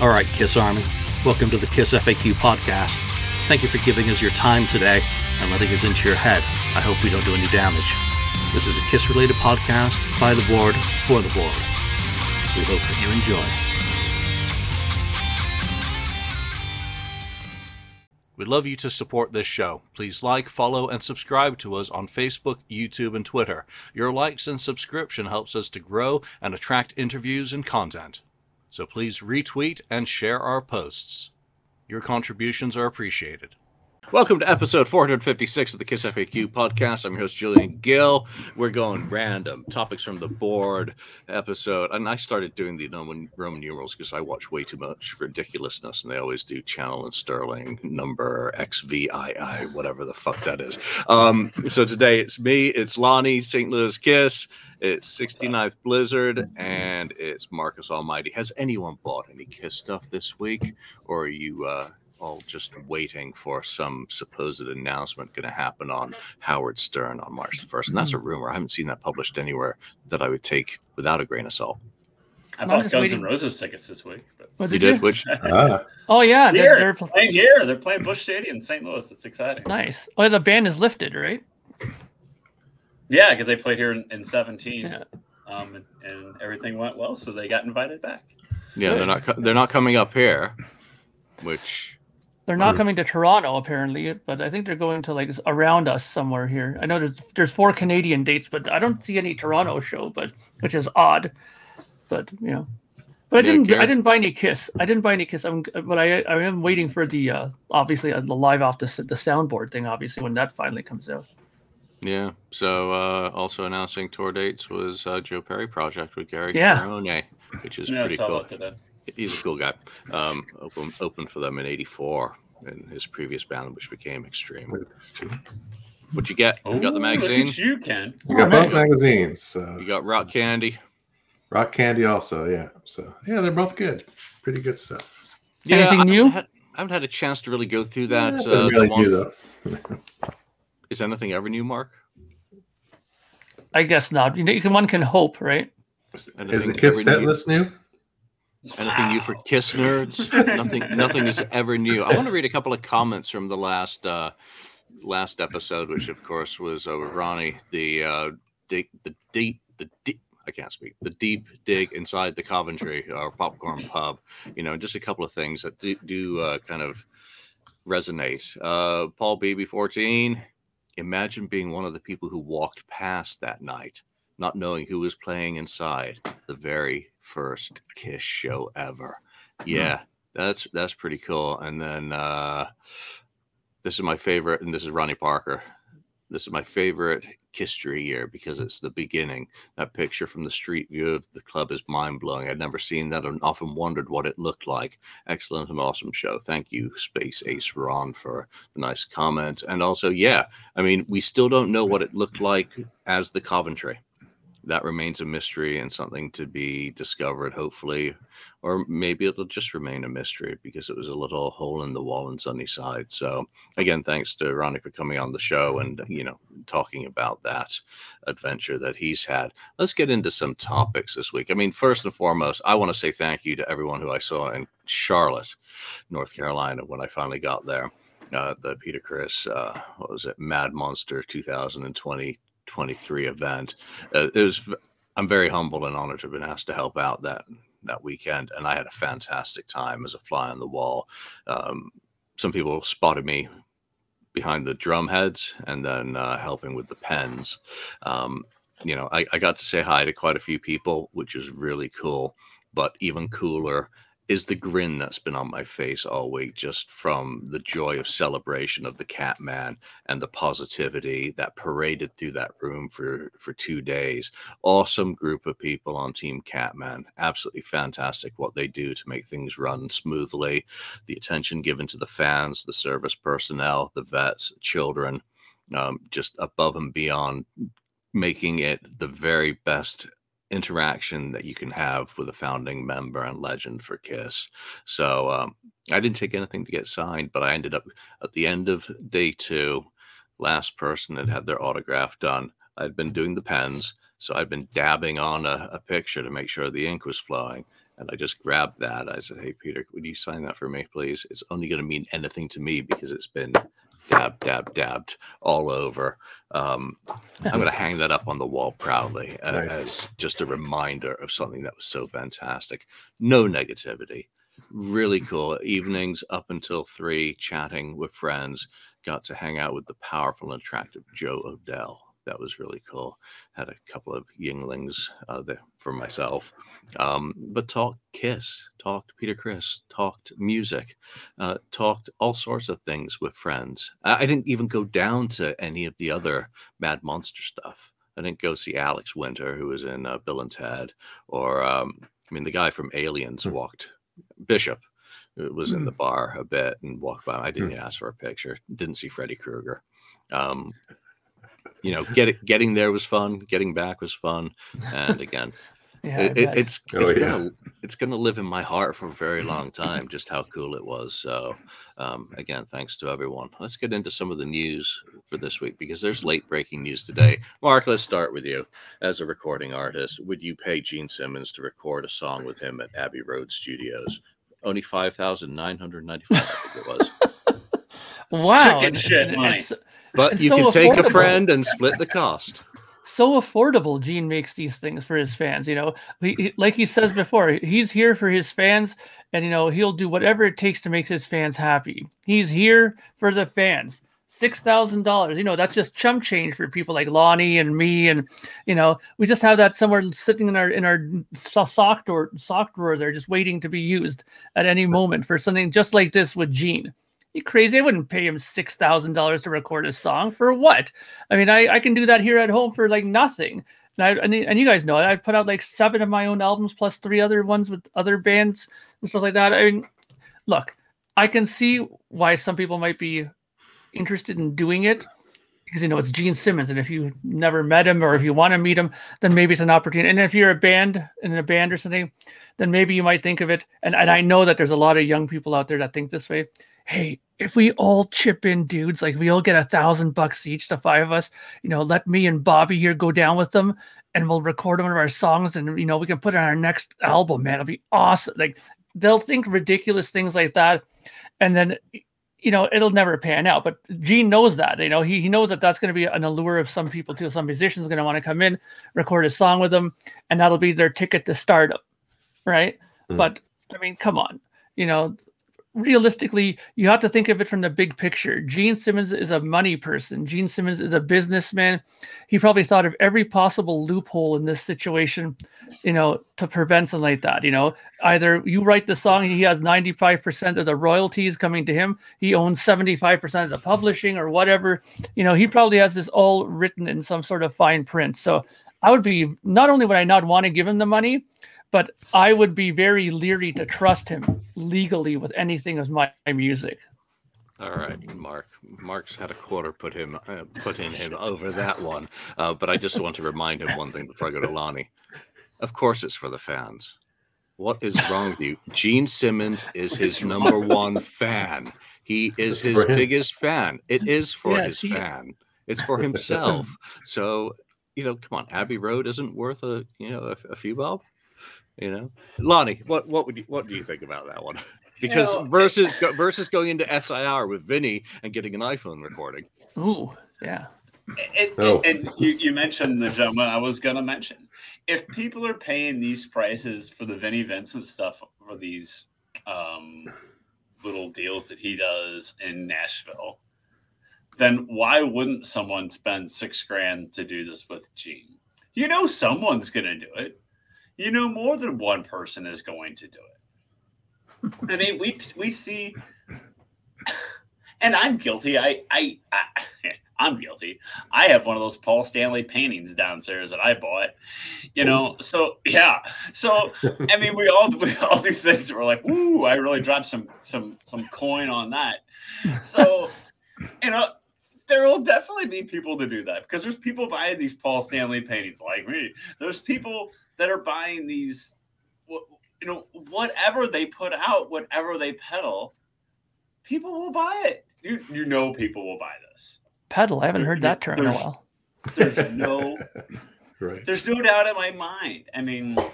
All right, Kiss Army, welcome to the Kiss FAQ podcast. Thank you for giving us your time today and letting us into your head. I hope we don't do any damage. This is a Kiss related podcast by the board for the board. We hope that you enjoy. We'd love you to support this show. Please like, follow, and subscribe to us on Facebook, YouTube, and Twitter. Your likes and subscription helps us to grow and attract interviews and content. So please retweet and share our posts. Your contributions are appreciated. Welcome to episode 456 of the Kiss FAQ podcast. I'm your host, Julian Gill. We're going random topics from the board episode. And I started doing the Roman, numerals because I watch way too much ridiculousness. And they always do channel and sterling, number, XVII, whatever the fuck that is. Um, so today it's me, it's Lonnie, St. Louis Kiss, it's 69th Blizzard, and it's Marcus Almighty. Has anyone bought any Kiss stuff this week? Or are you. Uh, all just waiting for some supposed announcement going to happen on Howard Stern on March the 1st. And that's a rumor. I haven't seen that published anywhere that I would take without a grain of salt. I bought Guns waiting. N' Roses tickets this week. But... What did you? Did? Which? ah. Oh yeah, they're, they're playing here. They're playing Busch Stadium, St. Louis. It's exciting. Nice. Oh, the ban is lifted, right? Yeah, because they played here in, in 17, yeah. um, and, and, everything went well, so they got invited back. Yeah, they're not they're not coming up here, which they're not coming to Toronto apparently, but I think they're going to like around us somewhere here. I know there's there's four Canadian dates, but I don't see any Toronto show, but which is odd. But you know, but I didn't I didn't buy any Kiss. I didn't buy any Kiss. I'm but I I am waiting for the uh obviously uh, the live off the the soundboard thing. Obviously when that finally comes out. Yeah. So uh also announcing tour dates was uh, Joe Perry project with Gary yeah. Cherone, which is yeah, pretty cool he's a cool guy. Um, open, opened for them in '84 in his previous band, which became Extreme. What you get? You got the magazine. you can. You got both magazines. So. You got Rock Candy. Rock Candy also, yeah. So yeah, they're both good. Pretty good stuff. Yeah, Anything I new? Had, I haven't had a chance to really go through that. Yeah, uh, really new, though. Is anything ever new, Mark? I guess not. You know, one can hope, right? Anything Is the Kiss set list new? Anything new for Kiss nerds? nothing. Nothing is ever new. I want to read a couple of comments from the last uh, last episode, which of course was over Ronnie. The uh, the deep the deep. I can't speak. The deep dig inside the Coventry or popcorn pub. You know, just a couple of things that do, do uh, kind of resonate. Uh, Paul BB fourteen. Imagine being one of the people who walked past that night not knowing who was playing inside the very first Kiss show ever. Hmm. Yeah, that's that's pretty cool. And then uh, this is my favorite, and this is Ronnie Parker. This is my favorite history year because it's the beginning. That picture from the street view of the club is mind blowing. I'd never seen that and often wondered what it looked like. Excellent and awesome show. Thank you, Space Ace Ron, for the nice comment. And also, yeah, I mean, we still don't know what it looked like as the Coventry that remains a mystery and something to be discovered, hopefully, or maybe it'll just remain a mystery because it was a little hole in the wall in Sunnyside. So, again, thanks to Ronnie for coming on the show and you know talking about that adventure that he's had. Let's get into some topics this week. I mean, first and foremost, I want to say thank you to everyone who I saw in Charlotte, North Carolina, when I finally got there. Uh, the Peter Criss, uh, what was it, Mad Monster 2020 23 event. Uh, it was. I'm very humbled and honored to have been asked to help out that that weekend, and I had a fantastic time as a fly on the wall. Um, some people spotted me behind the drum heads and then uh, helping with the pens. Um, you know, I, I, got to say hi to quite a few people, which is really cool. But even cooler is the grin that's been on my face all week just from the joy of celebration of the Catman and the positivity that paraded through that room for for two days. Awesome group of people on Team Catman. Absolutely fantastic what they do to make things run smoothly. The attention given to the fans, the service personnel, the vets, children, um, just above and beyond making it the very best interaction that you can have with a founding member and legend for Kiss. So um, I didn't take anything to get signed, but I ended up at the end of day two, last person that had their autograph done. I'd been doing the pens, so I'd been dabbing on a, a picture to make sure the ink was flowing. And I just grabbed that. I said, "Hey, Peter, would you sign that for me, please? It's only going to mean anything to me because it's been dab, dab, dabbed all over. Um, I'm going to hang that up on the wall proudly Nice. as just a reminder of something that was so fantastic. No negativity. Really cool evenings up until three, chatting with friends. Got to hang out with the powerful and attractive Joe Odell. That was really cool. Had a couple of Yuenglings uh, there for myself. Um, but talked Kiss, talked Peter Criss, talked music, uh, talked all sorts of things with friends. I, I didn't even go down to any of the other Mad Monster stuff. I didn't go see Alex Winter, who was in uh, Bill and Ted, or um, I mean, the guy from Aliens Hmm. walked. Bishop was in Hmm. the bar a bit and walked by. I didn't ask for a picture. Didn't see Freddy Krueger. Um, you know, get, getting there was fun. Getting back was fun. And again, Yeah, it, it, bet. it's Oh, it's yeah. gonna it's gonna live in my heart for a very long time. Just how cool it was. So, um, again, thanks to everyone. Let's get into some of the news for this week because there's late breaking news today. Mark, let's start with you. As a recording artist, would you pay Gene Simmons to record a song with him at Abbey Road Studios? Only five thousand nine hundred ninety-five, I think it was. wow, Chicken shit money. But It's you so can take a friend and split the cost. so affordable. Gene makes these things for his fans. You know, he, he- like he says before, he's here for his fans, and you know he'll do whatever it takes to make his fans happy. He's here for the fans. Six thousand dollars. You know, that's just chump change for people like Lonnie and me, and you know, we just have that somewhere sitting in our in our so- sock drawer, sock drawer there, just waiting to be used at any moment for something just like this with Gene. You crazy? I wouldn't pay him six thousand dollars to record a song for what? I mean, I, I can do that here at home for like nothing. And I and, and you guys know it. I put out like seven of my own albums plus three other ones with other bands and stuff like that. I mean, look, I can see why some people might be interested in doing it because you know it's Gene Simmons, and if you never met him or if you want to meet him, then maybe it's an opportunity. And if you're a band in a band or something, then maybe you might think of it. And and I know that there's a lot of young people out there that think this way. Hey, if we all chip in, dudes, like we all get a thousand bucks each, the five of us, you know, let me and Bobby here go down with them, and we'll record one of our songs, and you know, we can put it on our next album, man. It'll be awesome. Like they'll think ridiculous things like that, and then you know it'll never pan out but gene knows that you know he, he knows that that's going to be an allure of some people too some musicians going to want to come in record a song with them and that'll be their ticket to stardom right Hmm. but i mean come on you know realistically you have to think of it from the big picture. Gene simmons is a money person. Gene simmons is a businessman. He probably thought of every possible loophole in this situation you know to prevent something like that you know. Either you write the song he has 95% of the royalties coming to him he owns 75% of the publishing or whatever you know he probably has this all written in some sort of fine print. So i would be not only would i not want to give him the money but i would be very leery to trust him legally with anything of my music All right, Mark. Mark's had a quarter put him uh, put in him over that one, uh, but I just want to remind him one thing before I go to Lonnie. Of course, it's for the fans. What is wrong with you? Gene Simmons is his number one fan. He is his biggest fan. It is for Yes, his he- fan. It's for himself. so you know, come on. Abbey Road isn't worth a you know a, a few bob. You know, Lonnie, what what would you what do you think about that one? Because know, versus go, versus going into SIR with Vinny and getting an iPhone recording. ooh yeah And, Oh. and you, you mentioned the gentleman I was going to mention. If people are paying these prices for the Vinnie Vincent stuff, for these um, little deals that he does in Nashville, then why wouldn't someone spend six grand to do this with Gene? You know, someone's going to do it. You know, more than one person is going to do it. I mean, we we see, and I'm guilty. I I, I I'm guilty. I have one of those Paul Stanley paintings downstairs that I bought. You know, so yeah. So I mean, we all we all do things. We're like, "Ooh, I really dropped some some some coin on that." So you know, there will definitely be people to do that because there's people buying these Paul Stanley paintings like me. There's people that are buying these, you know, whatever they put out, whatever they peddle, people will buy it. You you know, people will buy this. pedal i haven't There- heard that term in a there's- while There's no right. there's no doubt in my mind. I mean, I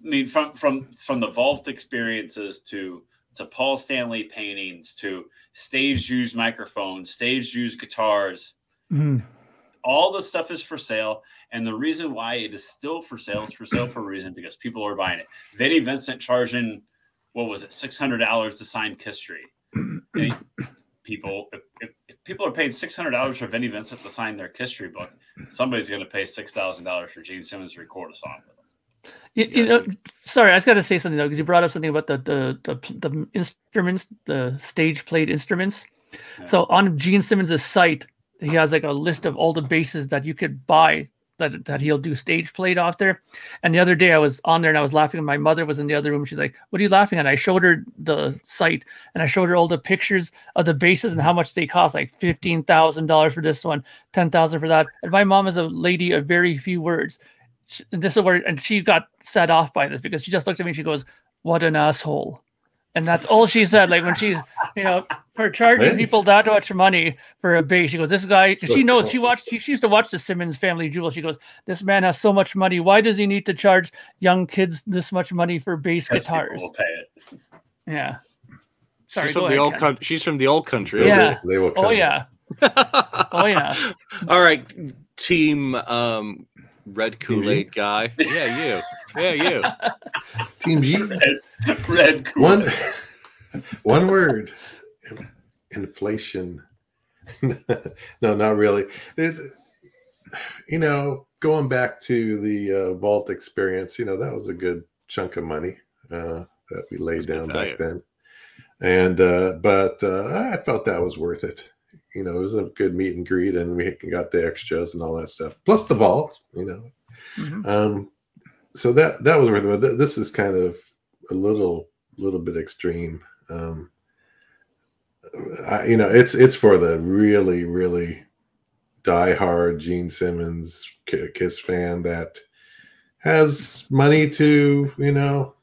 mean, from from from the vault experiences to to Paul Stanley paintings to stage used microphones, stage used guitars. Mhm. All the stuff is for sale, and the reason why it is still for sale is for sale for a reason because people are buying it. Vinnie Vincent charging what was it, six hundred dollars to sign Tree. People, if, if, if people are paying six hundred dollars for Vinnie Vincent to sign their Tree book, somebody's going to pay six thousand dollars for Gene Simmons to record a song with. You, you know, sorry, I just got to say something though, because you brought up something about the the the, the instruments, the stage played instruments. Yeah. So on Gene Simmons' site, he has like a list of all the basses that you could buy that that he'll do stage played off there. And the other day I was on there and I was laughing. and My mother was in the other room. She's like, "What are you laughing at?" I showed her the site and I showed her all the pictures of the basses and how much they cost, like fifteen thousand dollars for this one, ten thousand for that. And my mom is a lady of very few words. Sh- And this is where, and she got set off by this because she just looked at me and she goes, "What an asshole." And that's all she said. Like when she, you know, for charging Hey. people that much money for a bass, she goes, "This guy." So she knows. She watched. She, she used to watch the Simmons Family Jewel. She goes, "This man has so much money. Why does he need to charge young kids this much money for bass Because people guitars?" will pay it. Yeah. Sorry, she's from ahead, the old country. She's from the old country. Yeah. They, they will. Oh yeah. Oh yeah. All right, team um, red Kool Aid guy. Yeah, you. Yeah, you. Team G. Red, red cool. One, one word. Inflation. no, not really. It, you know, going back to the uh, vault experience, you know, that was a good chunk of money uh, that we laid That's down back then. And uh, but uh, I felt that was worth it. You know, it was a good meet and greet, and we got the extras and all that stuff, plus the vault. You know, Mhm. um, so that that was worth it. This is kind of a little little bit extreme. Um, I, you know, it's it's for the really really diehard Gene Simmons Kiss fan that has money to you know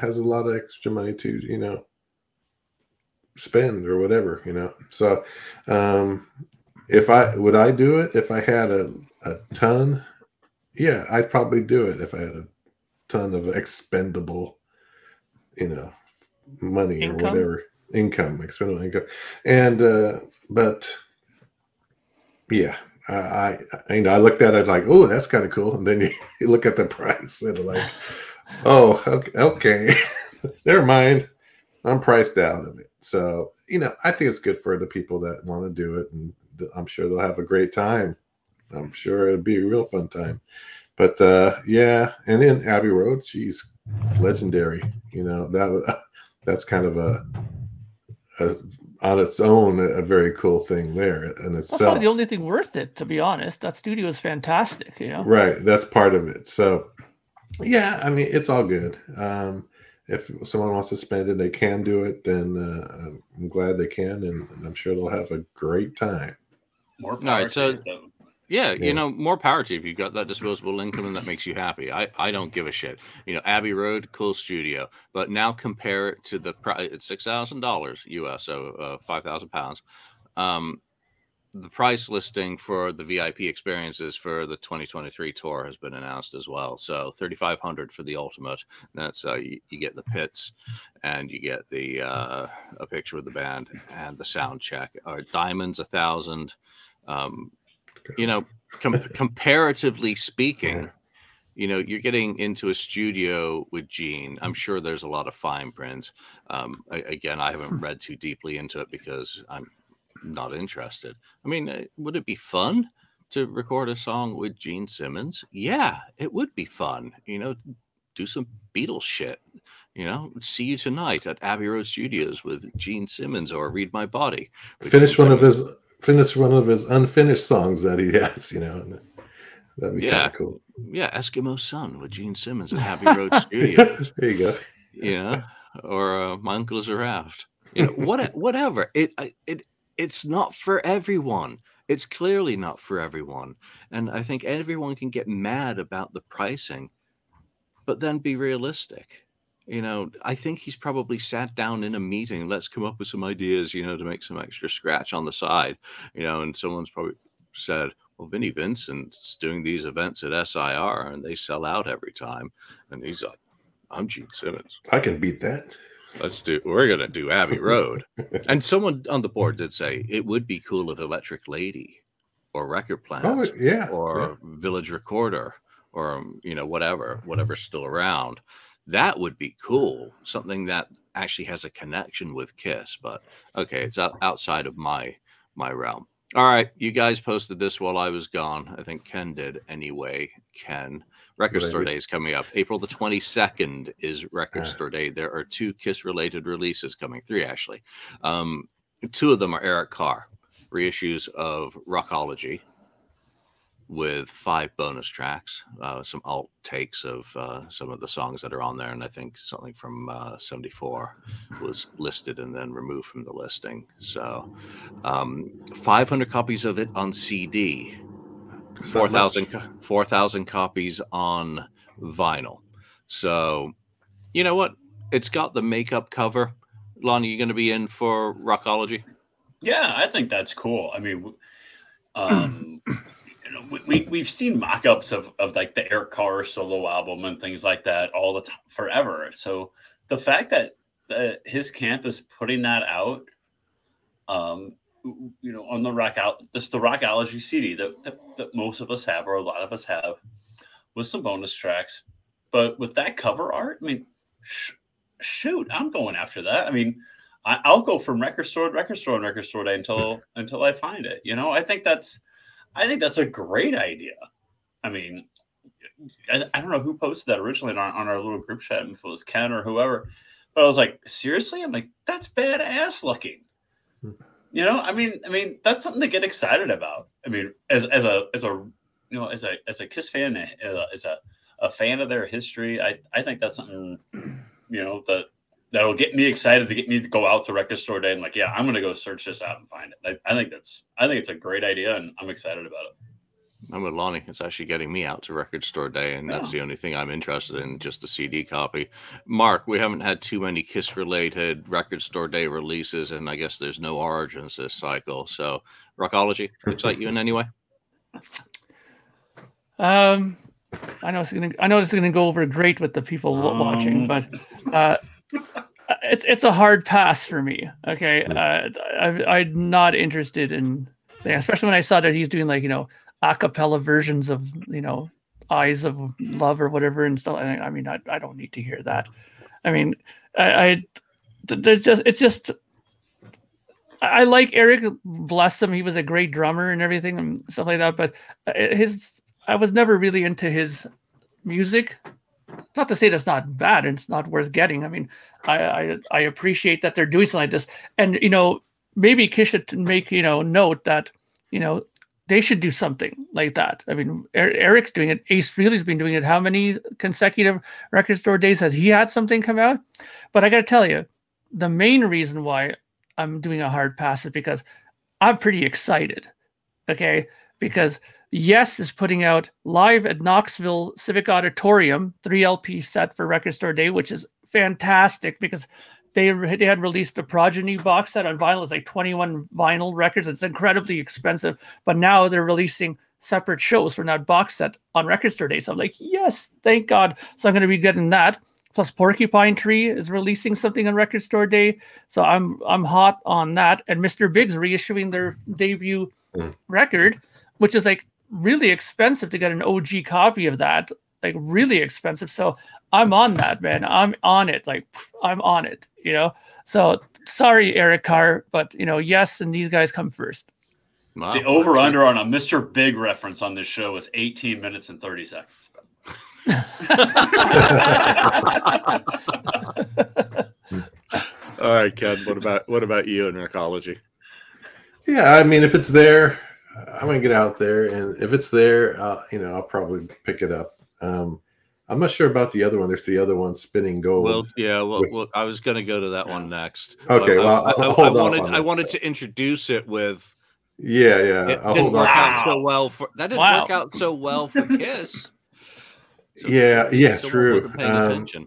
has a lot of extra money to you know spend or whatever you know. So um, if I would I do it if I had a a ton yeah, I'd probably do it if I had a ton of expendable, you know, money Income? or whatever income, expendable income. And uh, but yeah, I, I I- you know I looked at it like, oh, that's kind of cool, and then you, you look at the price and like, oh, okay, okay. never mind, I'm priced out of it. So you know, I think it's good for the people that want to do it, and th- I'm sure they'll have a great time. I'm sure it'll be a real fun time. But uh, yeah, and then Abbey Road, she's legendary. You know that that's kind of a, a on its own a, very cool thing there in itself. the only thing worth it, to be honest. That studio is fantastic. You know. Right, that's part of it. So yeah, I mean it's all good. Um, if someone wants to spend it, they can do it. Then uh, I'm glad they can, and I'm sure they'll have a great time. More power right, so- Yeah, Yeah. you know, more power to you if you've got that disposable income and that makes you happy. I, I don't give a shit. You know, Abbey Road, cool studio, but now compare it to the price. It's six thousand dollars US, so uh, five thousand pounds. Um, the price listing for the VIP experiences for the 2023 tour has been announced as well. So 3,500 for the ultimate. That's uh, you, you get the pits, and you get the uh, a picture with the band and the sound check. Or diamonds a thousand. Um, you know, com- comparatively speaking, you know, you're getting into a studio with Gene. I'm sure there's a lot of fine print. Um, a- again, I haven't read too deeply into it because I'm not interested. I mean, uh, would it be fun to record a song with Gene Simmons? Yeah, it would be fun. You know, do some Beatles shit. You know, see you tonight at Abbey Road Studios with Gene Simmons or Read My Body. Finish one of his finish one of his unfinished songs that he has. You know, that'd be Yeah. kind of cool. Yeah, Eskimo Sun with Gene Simmons at Abbey Road Studios. there you go. you know, or uh, my uncle is a raft. You know, what, whatever. It, it, it's not for everyone. It's clearly not for everyone, and I think everyone can get mad about the pricing, but then be realistic. You know, I think he's probably sat down in a meeting. Let's come up with some ideas, you know, to make some extra scratch on the side. You know, and someone's probably said, "Well, Vinnie Vincent's doing these events at SIR, and they sell out every time." And he's like, I'm Gene Simmons. I can beat that. Let's do. We're gonna do Abbey Road. and someone on the board did say it would be cool if Electric Lady, or Record Plant, Oh yeah. or yeah. Village Recorder, or um, you know whatever, whatever's still around. That would be cool. Something that actually has a connection with Kiss. But okay, it's out, outside of my my realm. All right, you guys posted this while I was gone. I think Ken did anyway. Ken, Record Store. Day is coming up. April the 22nd is Record Ah. Store Day. There are two Kiss related releases coming, three actually. Um, two of them are Eric Carr reissues of Rockology with five bonus tracks, uh, some alt takes of uh, some of the songs that are on there. And I think something from uh, 74 was listed and then removed from the listing. So um, 500 copies of it on CD, 4,000 much. co- 4,000 copies on vinyl. So, you know what? It's got the makeup cover. Lonnie, you going to be in for Rockology? Yeah, I think that's cool. I mean, um, you know, we, we we've seen mock-ups of of like the Eric Carr solo album and things like that all the time forever. So the fact that uh, his camp is putting that out, um, w- you know, on the rock out this the rock Rockology CD that, that that most of us have or a lot of us have, with some bonus tracks, but with that cover art, I mean, sh- shoot, I'm going after that. I mean. I, I'll go from record store to record store and record store day until until I find it. You know, I think that's I think that's a great idea. I mean, I, I don't know who posted that originally on our, on our little group chat, if it was Ken or whoever, but I was like, seriously, I'm like, that's badass looking. Hmm. You know, I mean, I mean, that's something to get excited about. I mean, as as a as a you know as a as a Kiss fan, eh, as a, as a, a fan of their history, I I think that's something you know that that'll get me excited to get me to go out to record store day and like, yeah, I'm gonna go search this out and find it. I, I think that's I think it's a great idea and I'm excited about it. I'm with Lonnie. It's actually getting me out to record store day, and that's Yeah. the only thing I'm interested in, just the CD copy. Mark, we haven't had too many Kiss related record store day releases, and I guess there's no origins this cycle. So, Rockology, excite you in any way? Um, I know it's gonna. I know it's gonna go over great with the people wa- watching, Um. but uh, it's it's a hard pass for me. Okay, Hmm. uh, I, I'm not interested in, especially when I saw that he's doing like you know a cappella versions of you know Eyes of Love or whatever and stuff. I, I mean, I, I don't need to hear that. I mean, I, I there's just it's just. I like Eric, bless him. He was a great drummer and everything and stuff like that. But uh, his, I was never really into his music. Not to say that's not bad and it's not worth getting. I mean, I, I I appreciate that they're doing something like this, and you know, maybe Kish should make you know note that you know they should do something like that. I mean, Er- Eric's doing it. Ace Frehley's been doing it. How many consecutive record store days has he had something come out? But I got to tell you, the main reason why I'm doing a hard pass is because I'm pretty excited. Okay, because Yes is putting out live at Knoxville Civic Auditorium three LP set for Record Store Day, which is fantastic because they they had released the Progeny box set on vinyl. It's like 21 vinyl records. It's incredibly expensive, but now they're releasing separate shows from that box set on Record Store Day. So I'm like, yes, thank God. So I'm going to be getting that. Plus, Porcupine Tree is releasing something on Record Store Day, so I'm I'm hot on that. And Mr. Big's reissuing their debut Mm. record, which is like really expensive to get an OG copy of that, like really expensive. So I'm on that, man. I'm on it. Like I'm on it, you know. So sorry, Eric Carr, but you know, yes, and these guys come first. Wow, the over under on a Mr. Big reference on this show is 18 minutes and 30 seconds. All right, Ken. What about what about you and Rockology? Yeah, I mean, if it's there, I'm gonna get out there, and if it's there, uh, you know, I'll probably pick it up. Um, I'm not sure about the other one. There's the other one, Spinning Gold. Well, yeah. Well, with- well, I was going to go to that one next. Okay, I, well, I, I'll I, I wanted on I wanted to introduce it with yeah, yeah. it I'll didn't hold work on out that. so well for that didn't Wow. work out so well for Kiss. So Yeah, yeah, someone true. paying Um, attention.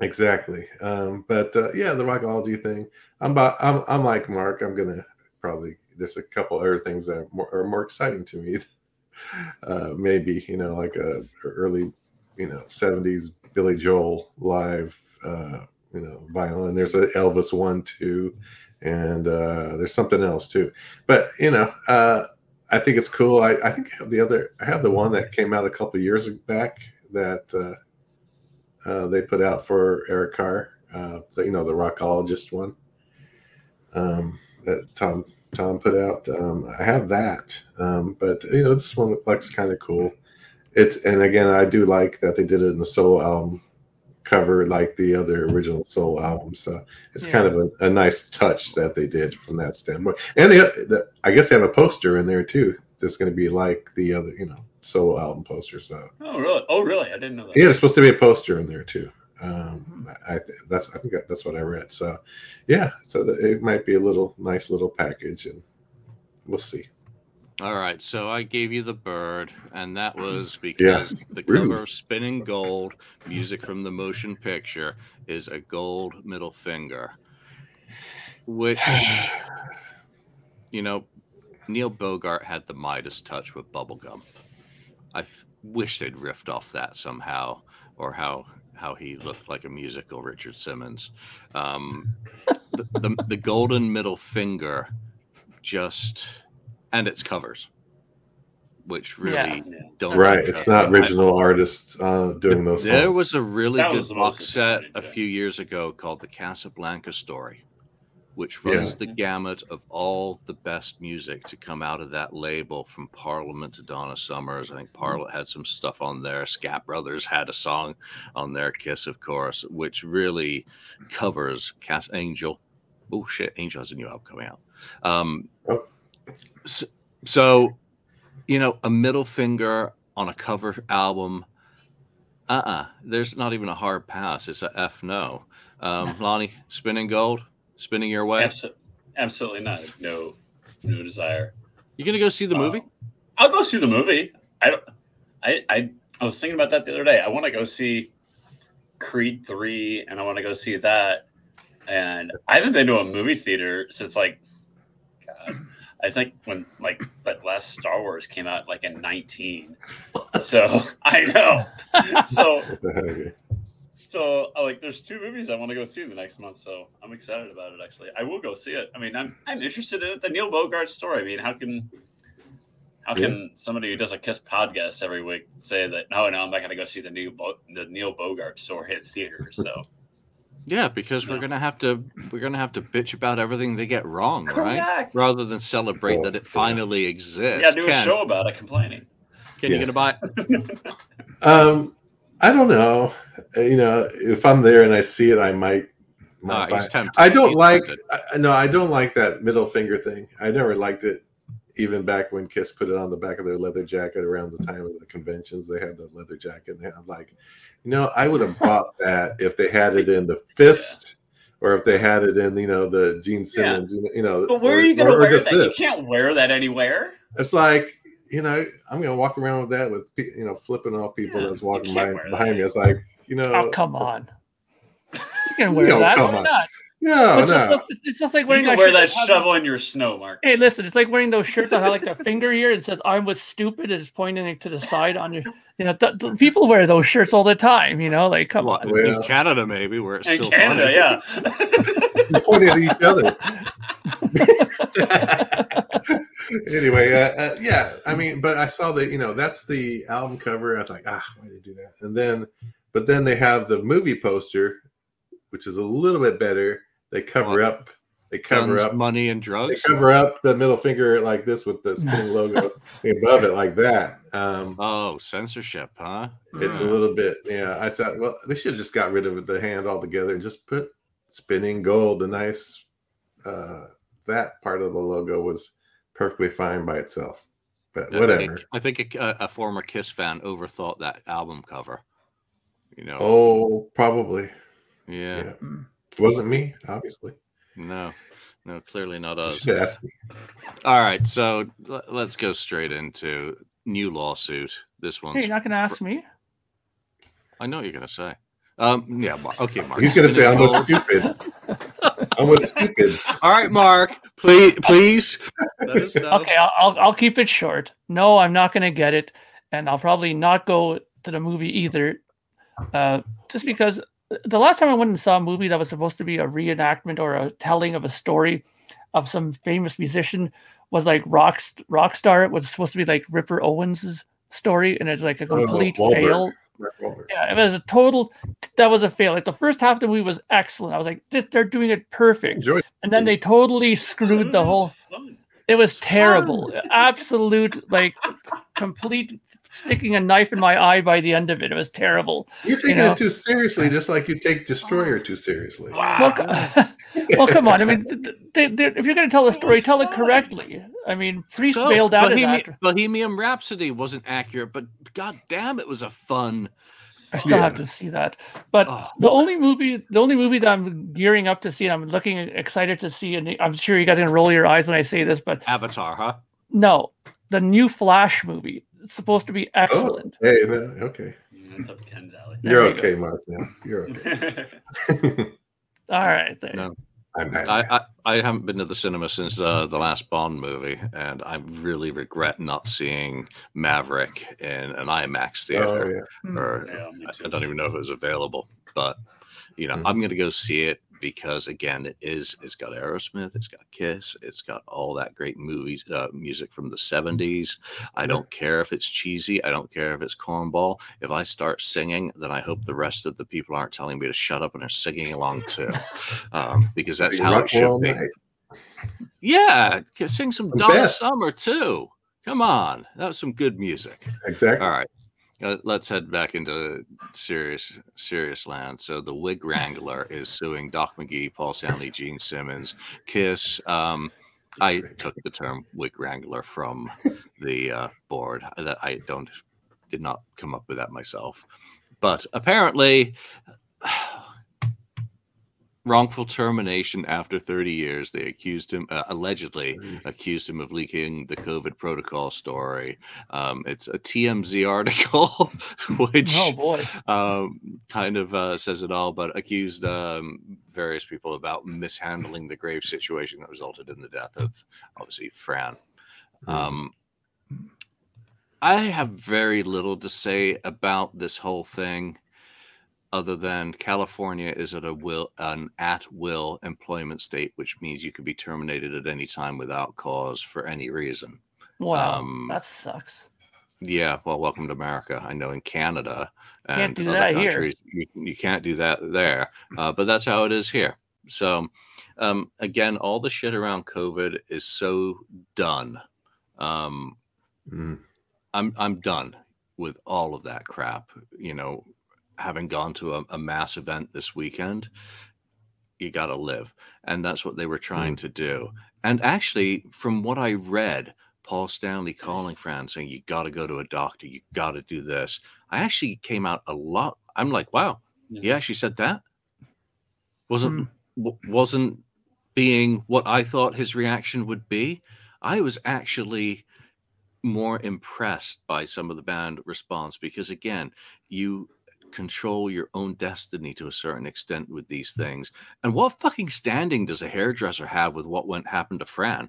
Exactly. Um, but uh, yeah, the rockology thing. I'm about. I'm. I'm like Mark. I'm gonna probably. There's a couple other things that are more, are more exciting to me. Uh, maybe you know, like a early, you know, '70s Billy Joel live, uh, you know, vinyl, and there's a Elvis one too, and uh, there's something else too. But you know, uh, I think it's cool. I, I think the other. I have the one that came out a couple years back that uh, uh, they put out for Eric Carr. Uh, the, you know, the rockologist one um, that Tom Tom put out. Um, I have that, um, but you know, this one looks kind of cool. It's and again, I do like that they did it in the solo album cover, like the other original solo album. So it's Yeah. kind of a, a nice touch that they did from that standpoint. And the, the I guess they have a poster in there too. That's going to be like the other, you know, solo album poster. So Oh really? Oh really? I didn't know that. yeah, there's supposed to be a poster in there too. Um, I I- that's I think that's what I read. So yeah, so that- it might be a little nice little package, and we'll see. All right, so I gave you the bird, and that was because the rude. cover of Spinning Gold, music from the motion picture, is a gold middle finger, which you know, Neil Bogart had the Midas touch with bubblegum. I th- wish they'd riffed off that somehow, or how how he looked like a musical Richard Simmons. Um, the, the the golden middle finger, just and its covers, which really Yeah. don't right, it's not me. I- original artists uh, doing those. there was a really That good was the most box set disappointing, a few years ago called the Casablanca Story, which Yeah. runs the gamut of all the best music to come out of that label from Parliament to Donna Summers. I think Parliament had some stuff on there. Scat Brothers had a song on there, Kiss, of course, which really covers Cass Angel. Oh shit, Angel has a new album coming out. Um, Oh. s- so, you know, a middle finger on a cover album uh-uh there's not even a hard pass it's a f no um lonnie spinning gold spinning your way Abso- absolutely not. No, no desire. you gonna go see the movie Um, I'll go see the movie. I don't. I I I was thinking about that the other day. I want to go see Creed three, and I want to go see that. And I haven't been to a movie theater since like, God, I think when like that last Star Wars came out like in nineteen. So I know. So Okay. So uh, like there's two movies I want to go see in the next month, so I'm excited about it actually. I will go see it. I mean, I'm I'm interested in it. The Neil Bogart story. I mean, how can how can somebody who does a Kiss podcast every week say that no, no, I'm not going to go see the new Bo- the Neil Bogart story at theaters? So yeah because we're gonna have to we're gonna have to bitch about everything they get wrong right rather than celebrate Oh, that it finally we exists got to do a ken, show about it, complaining. Ken, you Yeah. gonna buy it Um, I don't know. Uh, You know, if I'm there and I see it, I might. might All right, buy he's tempted. I don't He's like. I, no, I don't like that middle finger thing. I never liked it, even back when Kiss put it on the back of their leather jacket around the time of the conventions. They had the leather jacket, and I'm like, you know, I would have bought that if they had it in the fist. Or if they had it in, you know, the Gene Simmons, yeah. you know, But where or- are you going to or- or wear that? this. You can't wear that anywhere. It's like you know, I'm gonna walk around with that with you know, flipping off people Yeah, that's walking by, wear that behind me. It's like you oh, know, Oh come on! You can wear Yo, that. come Why on. not? No, it's, no. just, it's just like You wearing can wear shirt that shovel in your snow, Mark. Hey, listen, it's like wearing those shirts that have like the finger here and says "I'm was stupid" and it's pointing it to the side on your. You know, th- th- people wear those shirts all the time. You know, like come Well, on. in Well- Canada, maybe where it's In still Canada, funny. yeah. We pointed at each other. anyway, uh, uh, yeah, I mean, but I saw that you know that's the album cover. I was like, ah, why did they do that? And then, but then they have the movie poster, which is a little bit better. They cover What? up. They cover Guns, up. money, and drugs. They cover up the middle finger like this with the spinning logo above it like that. Um, Oh, censorship, huh? It's a little bit, yeah. I thought, well, they should have just got rid of the hand altogether and just put spinning gold. The nice, uh, that part of the logo was perfectly fine by itself. But I think whatever. I think a, a former Kiss fan overthought that album cover. You know. Oh, probably. yeah. Yeah. It wasn't me, obviously. No. No, clearly not You us. should ask me. All right, so l- let's go straight into new lawsuit. This one's. Hey, you're not going to fr- ask me? I know what you're gonna say. Um, yeah, Mar- okay, Mark. He's going to say, I'm with stupid. I'm with stupids. All right, Mark. Please, please. Let us know. Okay, I'll, I'll I'll keep it short. No, I'm not going to get it, and I'll probably not go to the movie either. uh, just because the last time I went and saw a movie that was supposed to be a reenactment or a telling of a story of some famous musician was like rock rockstar. It was supposed to be like Ripper Owens's story, and it's like a Oh, complete Wahlberg. fail. Yeah, it was a total. That was a fail. Like the first half of the movie was excellent. I was like, they're doing it perfect, Enjoyed and then they totally screwed the whole. fun. It was terrible. Absolute like complete sticking a knife in my eye by the end of it. It was terrible. You're taking know. it too seriously, just like you take Destroyer too seriously. Well, Wow. co- well, come on. I mean, th- th- they, they, if you're going to tell a story, tell it correctly. I mean, Priest So, bailed out of that. Bohemian Rhapsody wasn't accurate, but god damn, it was a fun. I still have to see that. But Oh, the only movie, the only movie that I'm gearing up to see, and I'm looking excited to see, and I'm sure you guys are going to roll your eyes when I say this, but Avatar, huh? no, the new Flash movie. It's supposed to be Oh, excellent. hey, no, okay. That's up Ken's alley. You're you go. okay, Mark. Now you're okay. All right, there. No. I'm. I, I, I haven't been to the cinema since uh, the last Bond movie, and I really regret not seeing Maverick in an IMAX oh theater. yeah. Hmm. Or Yeah, me I- I don't even know if it was available, but you know, Mhm. I'm gonna go see it because again, it is. It's got Aerosmith, it's got Kiss, it's got all that great movies, uh, music from the '70s. I don't care if it's cheesy. I don't care if it's cornball. If I start singing, then I hope the rest of the people aren't telling me to shut up and are singing along too, um, because that's how it should be. Yeah, sing some Donna. Summer too. Come on, that was some good music. Exactly. All right, let's head back into serious serious land. So the Wig Wrangler is suing Doc McGhee, Paul Stanley, Gene Simmons, Kiss. Um, I took the term Wig Wrangler from the uh, board. That I don't did not come up with that myself, but apparently. Wrongful termination after 30 years. They accused him, uh, allegedly, accused him of leaking the COVID protocol story. Um, it's a TMZ article, which Oh boy. um, kind of uh, says it all, but accused um, various people about mishandling the grave situation that resulted in the death of, obviously, Fran. Hmm. Um, I have very little to say about this whole thing other than California is at a will an at will employment state, which means you can be terminated at any time without cause for any reason. Wow, Um, that sucks. Yeah, well, welcome to America. I know in Canada Can't and do other that here. countries, you, you can't do that there, uh, but that's how it is here. So, um, again, all the shit around COVID is so done. Um, Mm. I'm I'm done with all of that crap. You know, having gone to a, a mass event this weekend, you got to live, and that's what they were trying mm. to do. And actually, from what I read, Paul Stanley calling Fran saying you got to go to a doctor, you got to do this. I actually came out a lot. I'm like, wow, he actually said that. Wasn't hmm. w- wasn't being what I thought his reaction would be. I was actually more impressed by some of the band response because again you control your own destiny to a certain extent with these things and what fucking standing does a hairdresser have with what went happened to fran?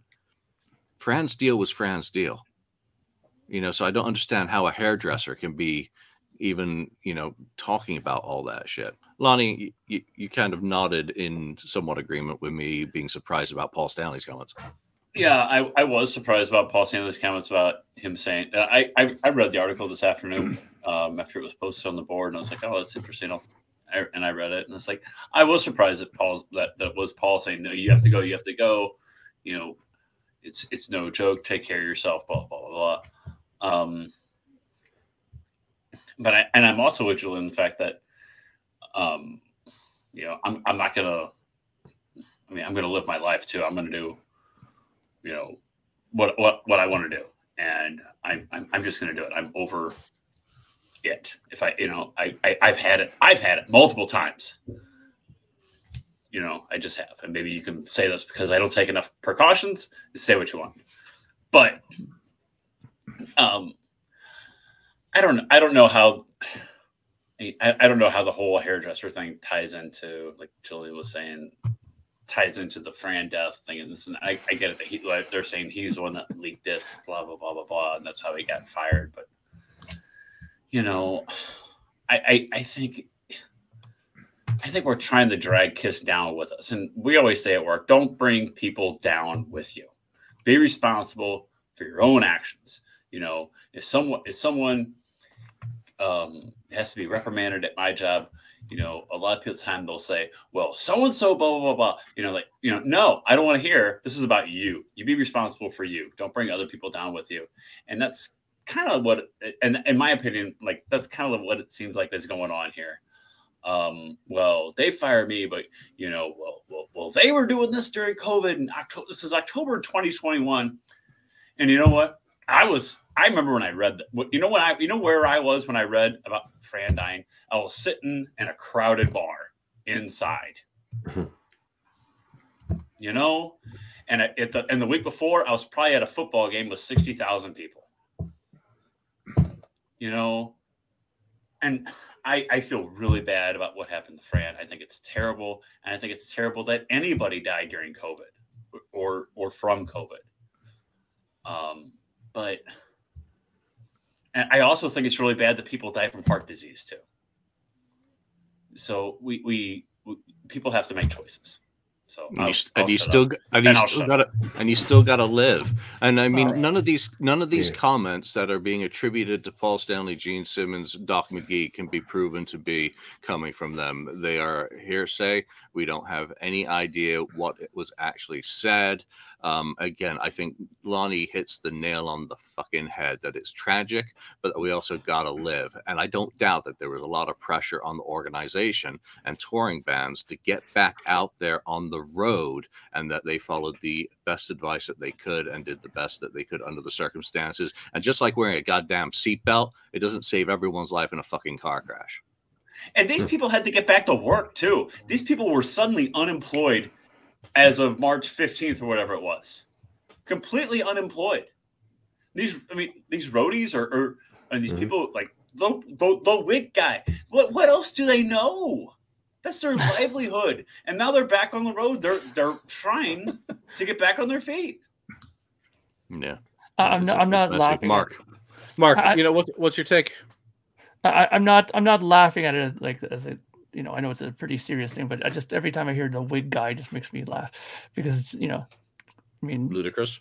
Fran's deal was fran's deal. You know so i don't understand how a hairdresser can be even you know talking about all that shit. Lonnie you, you kind of nodded in somewhat agreement with me being surprised about paul stanley's comments Yeah, I, I was surprised about Paul Stanley's comments about him saying. Uh, I, I I read the article this afternoon um, after it was posted on the board, and I was like, oh, that's interesting. I'll, I, and I read it, and it's like I was surprised that Paul's that that was Paul saying, no, you have to go, you have to go. You know, it's it's no joke. Take care of yourself. Blah blah blah. blah. Um, but I and I'm also vigilant in the fact that, um, you know, I'm I'm not gonna. I mean, I'm gonna live my life too. I'm gonna do you know what what what I want to do, and I'm I'm, I'm just going to do it. I'm over it. If I you know I, I I've had it. I've had it multiple times. You know, I just have, and maybe you can say this because I don't take enough precautions. Say what you want, but um, I don't I don't know how. I, I don't know how the whole hairdresser thing ties into, like Julie was saying, ties into the Fran death thing. And, this, and I, I get it that he, they're saying he's the one that leaked it, blah blah blah blah blah, and that's how he got fired. But you know, I, I, I think I think we're trying to drag Kiss down with us. And we always say at work, don't bring people down with you. Be responsible for your own actions. You know, if someone if someone um, has to be reprimanded at my job, you know, a lot of people time they'll say, well, so and so, blah, blah, blah, blah. You know, like, you know, no, I don't want to hear. This is about you. You be responsible for you. Don't bring other people down with you. And that's kind of what, and in my opinion, like that's kind of what it seems like is going on here. Um, well, they fired me, but you know, well, well, well, they were doing this during COVID and October. This is October 2021. And you know what? I was, I remember when I read that, you know, when I, you know, where I was when I read about Fran dying, I was sitting in a crowded bar inside, you know, and at the, and the week before I was probably at a football game with 60,000 people, you know, and I, I feel really bad about what happened to Fran. I think it's terrible. And I think it's terrible that anybody died during COVID or, or from COVID. Um, but I also think it's really bad that people die from heart disease too. So we we, we people have to make choices. So and you, and you still and you still got to and you still got to live. And I mean, right. none of these none of these yeah. comments that are being attributed to Paul Stanley, Gene Simmons, Doc McGhee can be proven to be coming from them. They are hearsay. We don't have any idea what was actually said. Um, again, I think Lonnie hits the nail on the fucking head that it's tragic, but we also got to live. And I don't doubt that there was a lot of pressure on the organization and touring bands to get back out there on the road and that they followed the best advice that they could and did the best that they could under the circumstances. And just like wearing a goddamn seatbelt, it doesn't save everyone's life in a fucking car crash. And these people had to get back to work too. These people were suddenly unemployed as of March 15th or whatever it was. Completely unemployed. These, I mean, these roadies or, or and these mm-hmm. people like the, the, the wig guy. What what else do they know? That's their livelihood. And now they're back on the road. They're they're trying to get back on their feet. Yeah. I'm not, I'm not laughing. Mark. Mark, I, you know what what's your take? I, I'm not I'm not laughing at it like as a you know, I know it's a pretty serious thing, but I just every time I hear the wig guy, just makes me laugh because it's you know, I mean, ludicrous.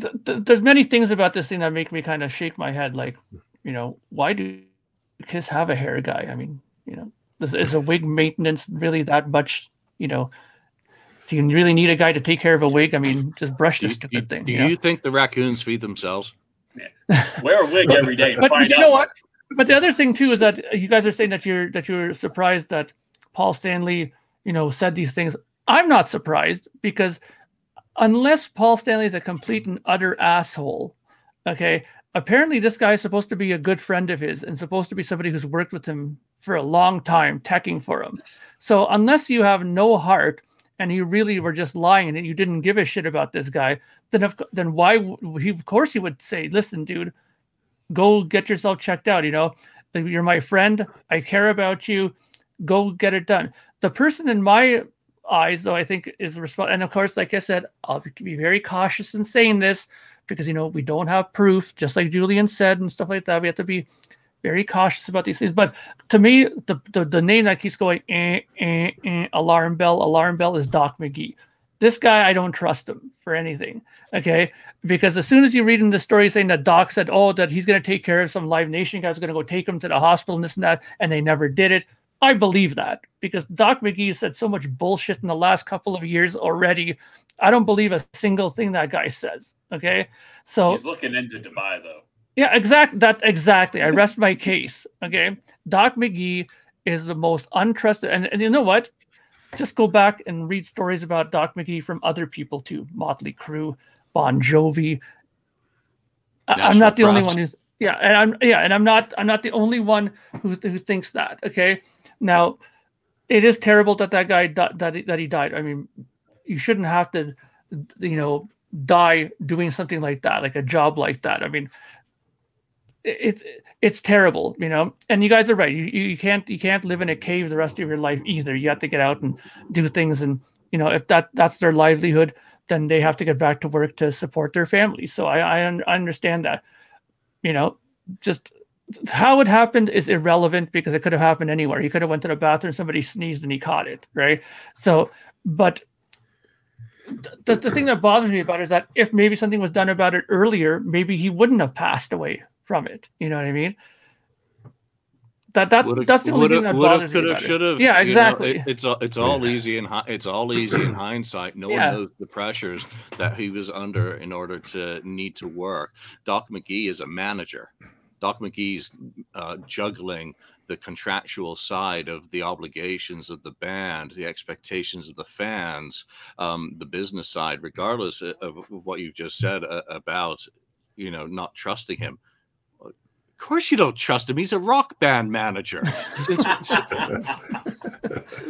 Th- th- there's many things about this thing that make me kind of shake my head, like, you know, why do Kiss have a hair guy? I mean, you know, is, is a wig maintenance really that much? You know, do you really need a guy to take care of a wig? I mean, just brush the stupid do, thing. Do you, you know? think the raccoons feed themselves? Yeah. Wear a wig every day. but find you know what? but the other thing too is that you guys are saying that you're that you're surprised that Paul Stanley, you know, said these things. I'm not surprised because unless Paul Stanley is a complete and utter asshole, okay, apparently this guy is supposed to be a good friend of his and supposed to be somebody who's worked with him for a long time, teching for him. So unless you have no heart and you really were just lying and you didn't give a shit about this guy, then if, then why he of course he would say, "Listen, dude, go get yourself checked out. You know, you're my friend. I care about you. Go get it done. The person in my eyes, though, I think is responsible. And of course, like I said, I'll be very cautious in saying this because you know we don't have proof. Just like Julian said and stuff like that, we have to be very cautious about these things. But to me, the the, the name that keeps going, eh, eh, eh, alarm bell, alarm bell, is Doc McGhee this guy, I don't trust him for anything. Okay. Because as soon as you read in the story saying that Doc said, oh, that he's going to take care of some Live Nation guys, going to go take him to the hospital and this and that, and they never did it. I believe that because Doc McGhee said so much bullshit in the last couple of years already. I don't believe a single thing that guy says. Okay. So he's looking into Dubai though. Yeah, exact that exactly. I rest my case. Okay. Doc McGhee is the most untrusted and, and you know what? just go back and read stories about Doc McGhee from other people too, Motley Crue, Bon Jovi. National I'm not the only one who's yeah, and I'm yeah, and I'm not I'm not the only one who who thinks that. Okay, now it is terrible that that guy that that he died. I mean, you shouldn't have to, you know, die doing something like that, like a job like that. I mean, it's it's terrible, you know. And you guys are right. You you can't you can't live in a cave the rest of your life either. You have to get out and do things, and you know if that that's their livelihood, then they have to get back to work to support their family. So I I, I understand that, you know, just how it happened is irrelevant because it could have happened anywhere. He could have went to the bathroom, somebody sneezed, and he caught it, right? So, but the, the thing that bothers me about it is that if maybe something was done about it earlier, maybe he wouldn't have passed away from it. You know what I mean? That that's Would've- that's the only thing that bothers me about should it. have. Yeah, you know, exactly. it- it's all it's all easy and it's all easy in hindsight. No Yeah. one knows the pressures that he was under in order to need to work. Doc McGhee is a manager. Doc McGhee's uh, juggling the contractual side of the obligations of the band, the expectations of the fans, um, the business side, regardless of, of what you've just said uh, about, you know, not trusting him. Of course, you don't trust him. He's a rock band manager.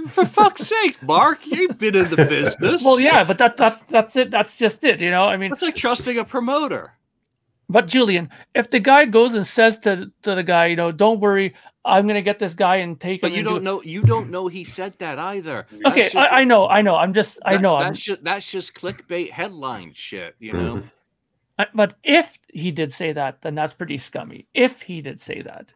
For fuck's sake, Mark, you've been in the business. well, yeah, but that that's that's it. That's just it. You know, I mean, it's like trusting a promoter. But Julian, if the guy goes and says to to the guy, you know, don't worry, I'm gonna get this guy and take him. But you and do don't know. You don't know he said that either. Okay, just- I, I know, I know. I'm just, I that- know. I'm, That's just that's just clickbait headline shit. You mm-hmm. know. But if he did say that, then that's pretty scummy. If he did say that,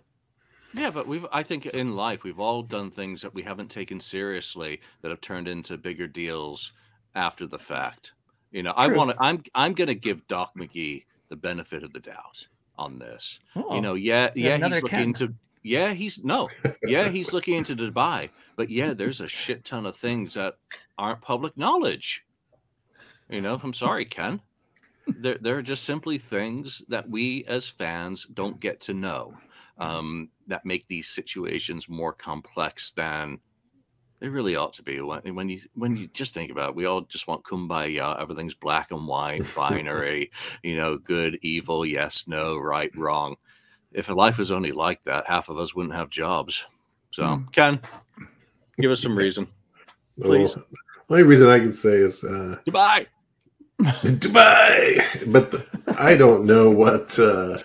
Yeah, but we've I think in life we've all done things that we haven't taken seriously that have turned into bigger deals after the fact. You know, I want to I'm I'm going to give Doc McGhee the benefit of the doubt on this. oh, You know, yeah, yeah, he's looking Ken. into yeah, he's no. Yeah, he's looking into Dubai, but yeah, there's a shit ton of things that aren't public knowledge. You know, I'm sorry, Ken. There, there are just simply things that we as fans don't get to know um, that make these situations more complex than they really ought to be. When, when you when you just think about it, we all just want kumbaya. Everything's black and white, binary. you know, good, evil, yes, no, right, wrong. If life was only like that, half of us wouldn't have jobs. So, Hmm. Ken, give us some reason. Well, Please. the only reason I can say is uh, Goodbye. Dubai, but the- I don't know what. Uh,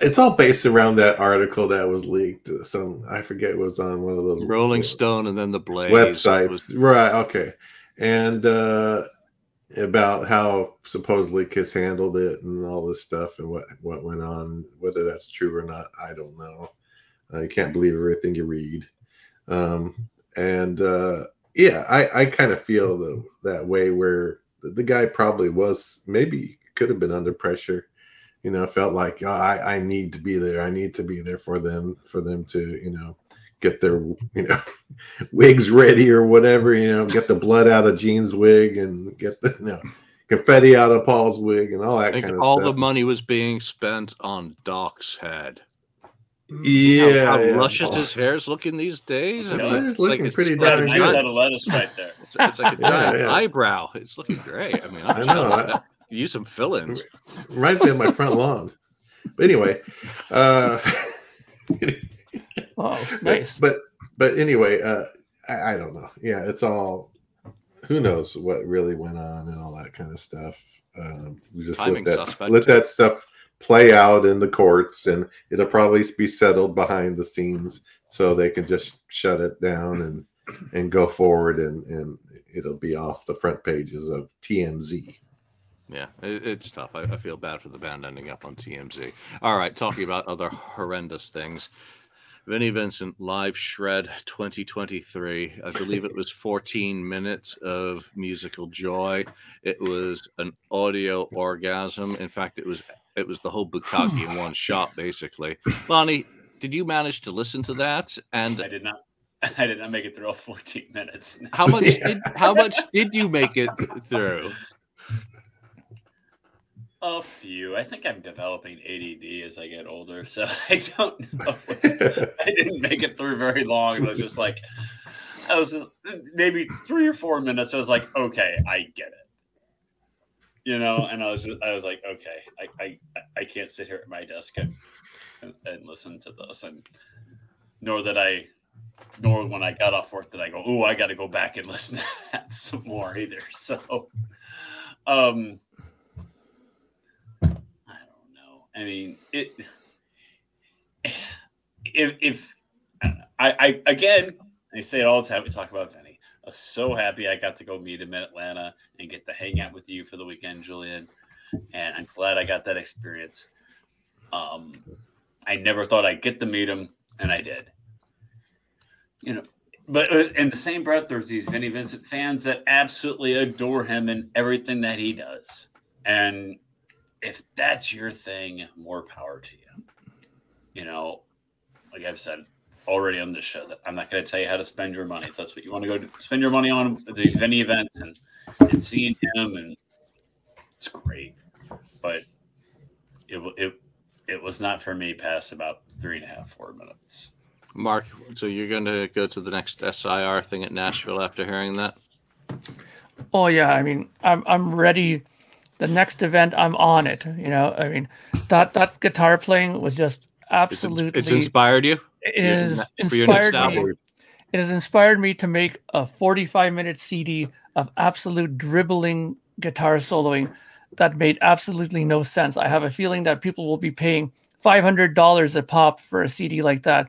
it's all based around that article that was leaked. Some I forget was on one of those Rolling Stone and then the Blaze websites, was- right? Okay, and uh, about how supposedly Kiss handled it and all this stuff and what what went on. Whether that's true or not, I don't know. Uh, you can't believe everything you read. Um, and uh, yeah, I, I kind of feel the, that way where the, guy probably was maybe could have been under pressure. You know, felt like oh, I, I need to be there. I need to be there for them for them to you know get their you know wigs ready or whatever. You know, get the blood out of Gene's wig and get the you know, confetti out of Paul's wig and all that kind of stuff. all stuff. the money was being spent on Doc's head. Yeah, how yeah. luscious Paul- his hair's looking these days. I It's mean, it's it's like looking it's pretty got a darn good. giant- lettuce right there. It's, it's like a giant yeah. eyebrow. It's looking great. I mean, I'm I know. I- Use some fill-ins. reminds me of my front lawn. But anyway, uh, oh, nice. But but anyway, uh, I, I don't know. Yeah, it's all. Who knows what really went on and all that kind of stuff. Um, we just Timing let that suspect, let that stuff play out in the courts, and it'll probably be settled behind the scenes, so they can just shut it down and and go forward, and and it'll be off the front pages of TMZ. Yeah, it, it's tough. I, I feel bad for the band ending up on TMZ. All right, talking about other horrendous things. Vinnie Vincent live shred 2023. I believe it was 14 minutes of musical joy. It was an audio orgasm. In fact, it was it was the whole hmm. bukkake in one shot, basically. Lonnie, did you manage to listen to that? And I did not. I did not make it through all 14 minutes. how much Yeah. did how much did you make it through? A few. I think I'm developing ADD as I get older, so I don't know. I didn't make it through very long. It was just like I was just maybe three or four minutes. I was like, okay, I get it. You know, and I was just, I was like, okay, I, I, I can't sit here at my desk and, and, listen to this, and nor that I, nor when I got off work did I go, oh, I got to go back and listen to that some more either. So, um, I don't know. I mean, it. If, if I, I again, I say it all the time. We talk about Vinnie. I was so happy I got to go meet him in Atlanta and get to hang out with you for the weekend, Julian. And I'm glad I got that experience. Um, I never thought I'd get to meet him, and I did. You know, but uh, in the same breath, there's these Vinnie Vincent fans that absolutely adore him and everything that he does. And if that's your thing, more power to you. You know, like I've said already on this show, that I'm not going to tell you how to spend your money. If that's what you want to go to spend your money on, these Vinnie events and and seeing him, and it's great. But it it it was not for me past about three and a half, four minutes. Mark, so you're going to go to the next SIR thing at Nashville after hearing that? Oh yeah, I mean, I'm I'm ready. The next event, I'm on it. You know, I mean, that that guitar playing was just It's, absolutely. it's inspired you? It has ne- for your inspired me. It has inspired me to make a 45 minute CD of absolute dribbling guitar soloing that made absolutely no sense. I have a feeling that people will be paying $500 a pop for a CD like that.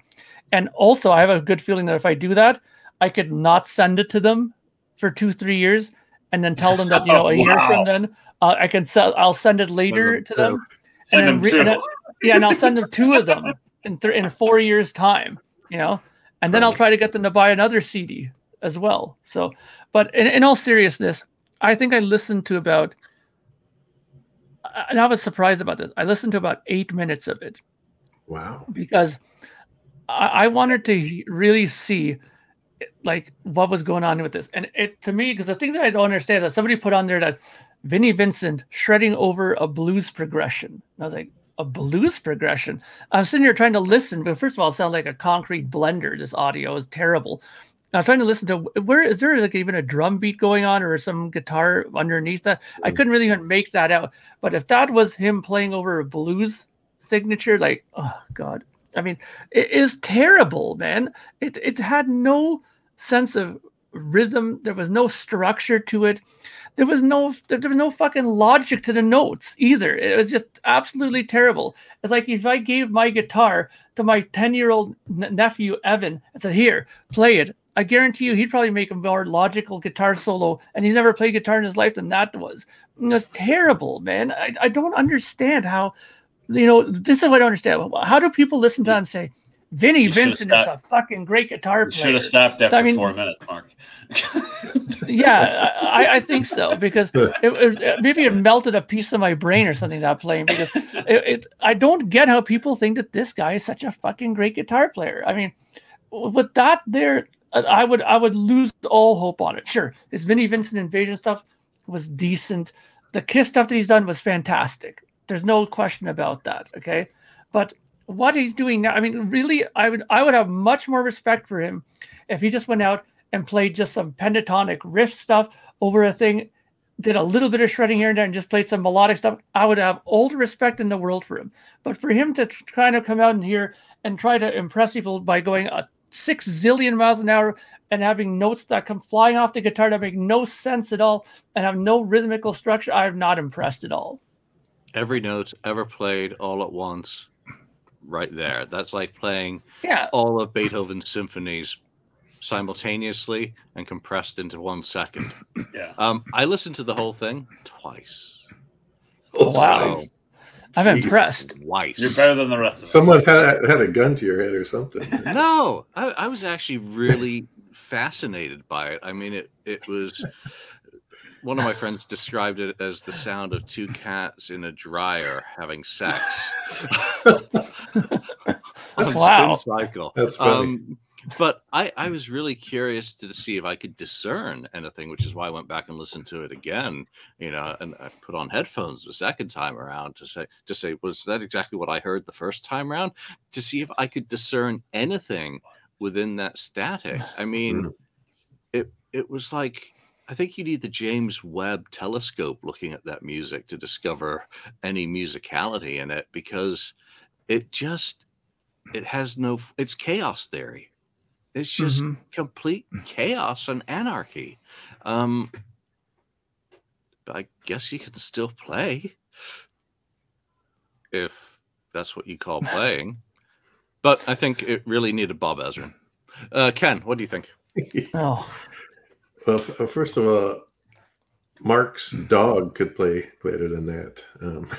And also, I have a good feeling that if I do that, I could not send it to them for two, three years and then tell them that, you know, a year from then, uh, I can sell, I'll send it later them to two. them. Send then him re- and yeah, and I'll send them two of them in th- in four years' time, you know, and then I'll try to get them to buy another CD as well. So, but in, in all seriousness, I think I listened to about, and I was surprised about this. I listened to about eight minutes of it Wow. because I, I wanted to really see like what was going on with this. And it to me, because the thing that I don't understand is that somebody put on there that Vinnie Vincent shredding over a blues progression. And I was like, a blues progression. I'm sitting here trying to listen, but first of all, it sounded like a concrete blender. This audio is terrible. I was trying to listen to where is there like even a drum beat going on or some guitar underneath that? I mm. couldn't really even make that out. But if that was him playing over a blues signature, like oh god, I mean, it is terrible, man. It it had no sense of rhythm. There was no structure to it. There was no there was no fucking logic to the notes either. It was just absolutely terrible. It's like if I gave my guitar to my 10 year old nephew Evan and said, Here, play it. I guarantee you he'd probably make a more logical guitar solo, and he's never played guitar in his life than that was. It was terrible, man. I, I don't understand how, you know, this is what I don't understand. How do people listen to that and say, Vinnie You Vincent is a fucking great guitar You should have stopped after I mean- four minutes, Mark. yeah, I, I think so because it, it maybe it melted a piece of my brain or something that playing because it, it I don't get how people think that this guy is such a fucking great guitar player. I mean, with that there, I would I would lose all hope on it. Sure, his Vinnie Vincent Invasion stuff was decent. The Kiss stuff that he's done was fantastic. There's no question about that. Okay, but what he's doing now, I mean, really, I would I would have much more respect for him if he just went out and played just some pentatonic riff stuff over a thing, did a little bit of shredding here and there, and just played some melodic stuff, I would have all the respect in the world for him. But for him to kind of come out in here and try to impress people by going a six zillion miles an hour and having notes that come flying off the guitar that make no sense at all and have no rhythmical structure, I'm not impressed at all. Every note ever played all at once, right there. That's like playing Yeah, all of Beethoven's symphonies simultaneously and compressed into one second. Yeah. Um, I listened to the whole thing twice. Wow. So, I'm Jeez. impressed. twice. You're better than the rest of us. Someone had had a gun to your head or something. No, I, I was actually really fascinated by it. I mean, it it was. One of my friends described it as the sound of two cats in a dryer having sex. on Wow. spin cycle. That's funny. Um, but I, I was really curious to see if I could discern anything, which is why I went back and listened to it again. You know, and I put on headphones the second time around to say to say was that exactly what I heard the first time around to see if I could discern anything within that static. I mean, Mm. it it was like I think you need the James Webb telescope looking at that music to discover any musicality in it because it just it has no it's chaos theory. It's just Mhm. complete chaos and anarchy. Um but i guess you can still play if that's what you call playing but i think it really needed bob ezrin. Uh ken what do you think? Oh, Well, f- uh, first of all, Mark's dog could play better than that. Um,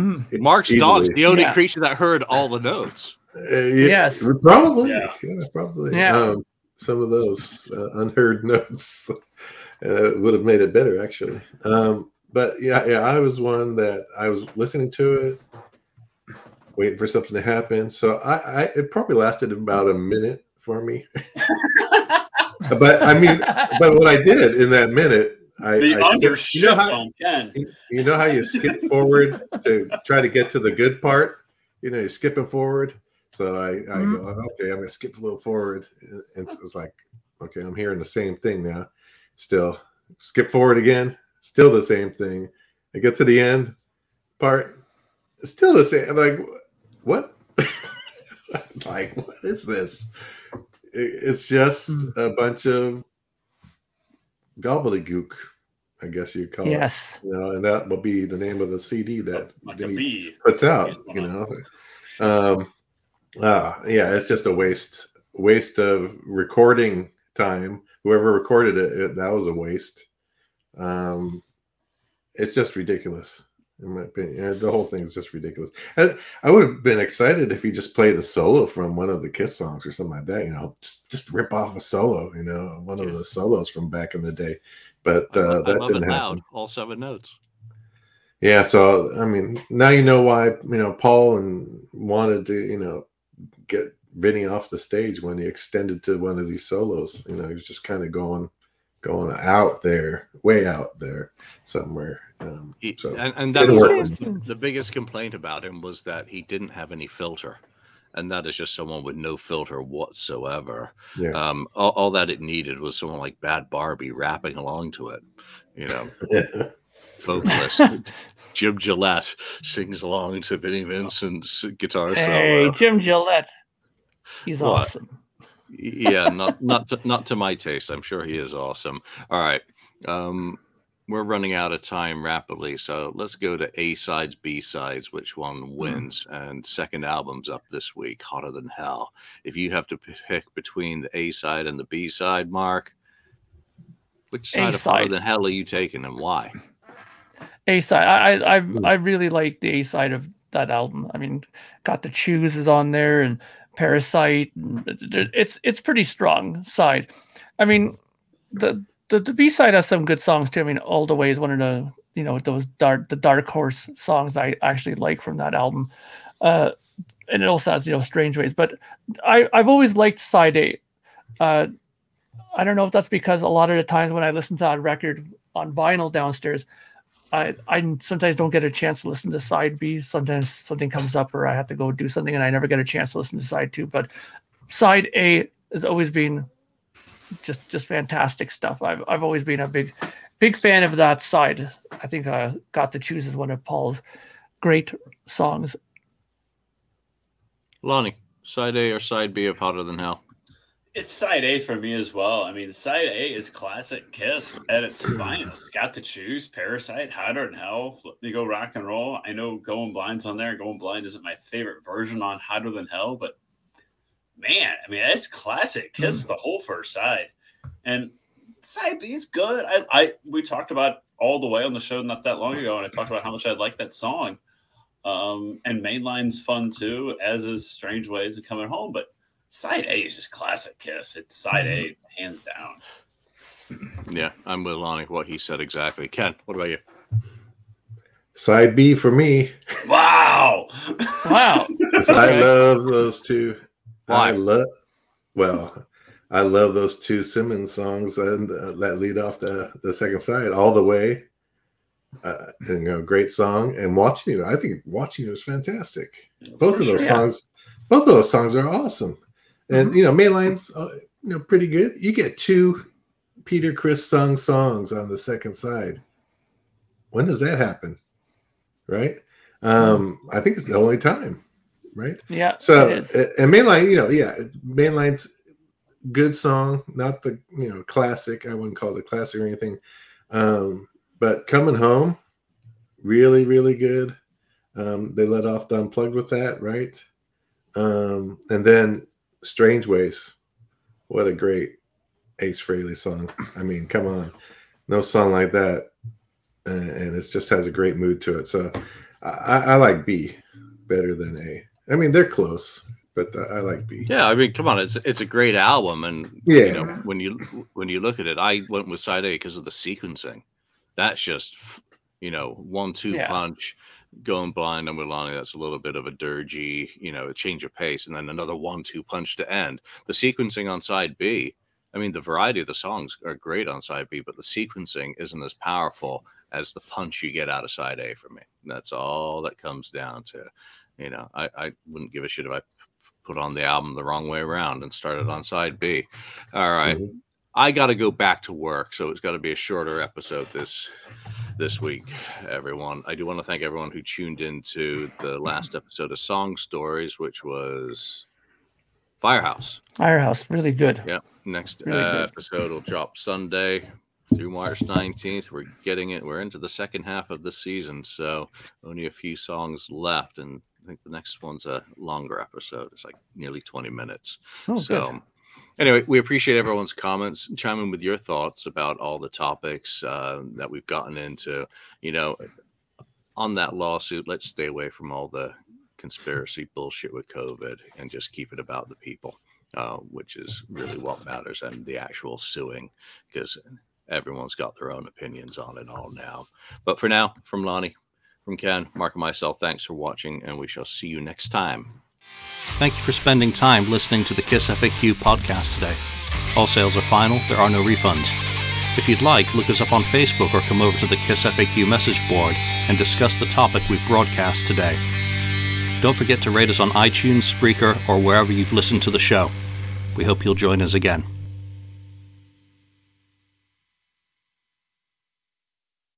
Mm. Mark's dog's the only Yeah. creature that heard all the notes. Uh, yeah, Yes. probably. Yeah. Yeah, probably. Yeah. Um, some of those uh, unheard notes uh, would have made it better, actually. Um, but yeah, yeah, I was one that I was listening to it, waiting for something to happen. So I, I it probably lasted about a minute for me. but I mean, but what I did in that minute, I, the I under skipped- you know how on Ken. you know how you skip forward to try to get to the good part? You know, you're skipping forward. So I, I Mhm. go, okay, I'm gonna skip a little forward. And it's like, okay, I'm hearing the same thing now. Still, skip forward again, still the same thing. I get to the end part, still the same. I'm like, what? like, what is this? It- It's just Hmm. a bunch of gobbledygook, I guess you'd call it yes. you know, and that will be the name of the CD that like a he puts out. You know, um, ah, yeah, it's just a waste waste of recording time. Whoever recorded it, it that was a waste. Um, it's just ridiculous, in my opinion. Yeah, The whole thing is just ridiculous. I, I would have been excited if he just played a solo from one of the Kiss songs or something like that. You know, just, just rip off a solo. You know, one of the solos from back in the day. But I, uh, lo- I that didn't happen. loud, all seven notes. Yeah, so I mean, now you know why you know Paul and wanted to you know get Vinnie off the stage when he extended to one of these solos. You know, he was just kind of going going out there, way out there somewhere. Um, He- so and, and that was work always for the, the biggest complaint about him was that he didn't have any filter. And that is just someone with no filter whatsoever. yeah, Um, all, all that it needed was someone like Bad Barbie rapping along to it. You know, vocalist Jim Gillette sings along to Vinnie Vincent's guitar Hey. Jim Gillette. He's What? awesome. yeah, not not to, not to my taste. I'm sure he is awesome. All right, um, we're running out of time rapidly, so let's go to A sides, B sides. Which one wins? And second album's up this week, Hotter Than Hell. If you have to pick between the A side and the B side, Mark, which side of Hotter A-side. Than Hell are you taking, and why? A side. I I I've, Hmm. I really like the A side of that album. I mean, got the Choose is on there and Parasite. it- It's it's pretty strong side. I mean, the the, the B side has some good songs too. I mean, All the Way is one of the you know those dark the dark horse songs I actually like from that album. Uh, and it also has you know Strange Ways, but I I've always liked side A. Uh, I don't know if that's because a lot of the times when I listen to that record on vinyl downstairs, I I sometimes don't get a chance to listen to side B. Sometimes something comes up or I have to go do something and I never get a chance to listen to side two. But side A has always been just just fantastic stuff. I've I've always been a big big fan of that side. I think uh, "Got to Choose" is one of Paul's great songs. Lonnie, side A or side B of Hotter Than Hell? It's side A for me as well. I mean, side A is classic Kiss at its finest. Got to choose Parasite, Hotter than Hell, Let Me Go Rock and Roll. I know Going Blind's on there. Going Blind isn't my favorite version on Hotter Than Hell, but man, I mean, that's classic Kiss, the whole first side. And side B is good. I, I we talked about all the way on the show not that long ago, and I talked about how much I like that song. Um, and mainline's fun too, as is Strange Ways and Coming Home, but side A is just classic Kiss. It's side A, hands down. Yeah, I'm with Lonnie. What he said exactly. Ken, what about you? side B for me. Wow. Wow. 'cause I Okay. love those two. Why? I love. Well, I love those two Simmons songs and uh, that lead off the the second side all the way. Uh, and, you know, great song. And watching you, I think watching you is fantastic. Both For of those sure. Yeah. songs, both of those songs are awesome. And Mhm. you know, mainline's uh, you know pretty good. You get two Peter Criss sung songs on the second side. When does that happen? Right? Um, I think it's the only time, right? Yeah. So it is. and mainline, you know, yeah, mainline's good song, not the you know classic. I wouldn't call it a classic or anything. Um, but coming home, really, really good. Um, they let off the unplugged with that, right? Um, and then Strange Ways, what a great Ace Frehley song. I mean, come on, no song like that, and, and it just has a great mood to it. So I, I like B better than A. I mean, they're close, but uh, I like B. Yeah, I mean, come on, it's it's a great album, and Yeah. you know when you when you look at it, I went with side A because of the sequencing. That's just you know one two Yeah. punch, going blind and Milani. That's a little bit of a dirgy, you know, a change of pace, and then another one two punch to end. The sequencing on side B. I mean, the variety of the songs are great on side B, but the sequencing isn't as powerful as the punch you get out of side A for me. That's all that comes down to. You know, I, I wouldn't give a shit if I put on the album the wrong way around and started on side B. All right. Mhm. I got to go back to work, so it's got to be a shorter episode this this week, everyone. I do want to thank everyone who tuned into the last episode of Song Stories, which was Firehouse. Firehouse, really good. Yep. Next Really uh, episode will drop Sunday through March 19th. We're getting it. We're into the second half of the season, so only a few songs left, and think the next one's a longer episode. It's like nearly 20 minutes. Oh, so, good. anyway, we appreciate everyone's comments. Chime in with your thoughts about all the topics uh, that we've gotten into. You know, on that lawsuit, let's stay away from all the conspiracy bullshit with COVID and just keep it about the people, uh, which is really what matters, and the actual suing, because everyone's got their own opinions on it all now. But for now, from Lonnie, from Ken, Mark, and myself, thanks for watching, and we shall see you next time. Thank you for spending time listening to the KISS FAQ podcast today. All sales are final, there are no refunds. If you'd like, look us up on Facebook or come over to the KISS FAQ message board and discuss the topic we've broadcast today. Don't forget to rate us on iTunes, Spreaker, or wherever you've listened to the show. We hope you'll join us again.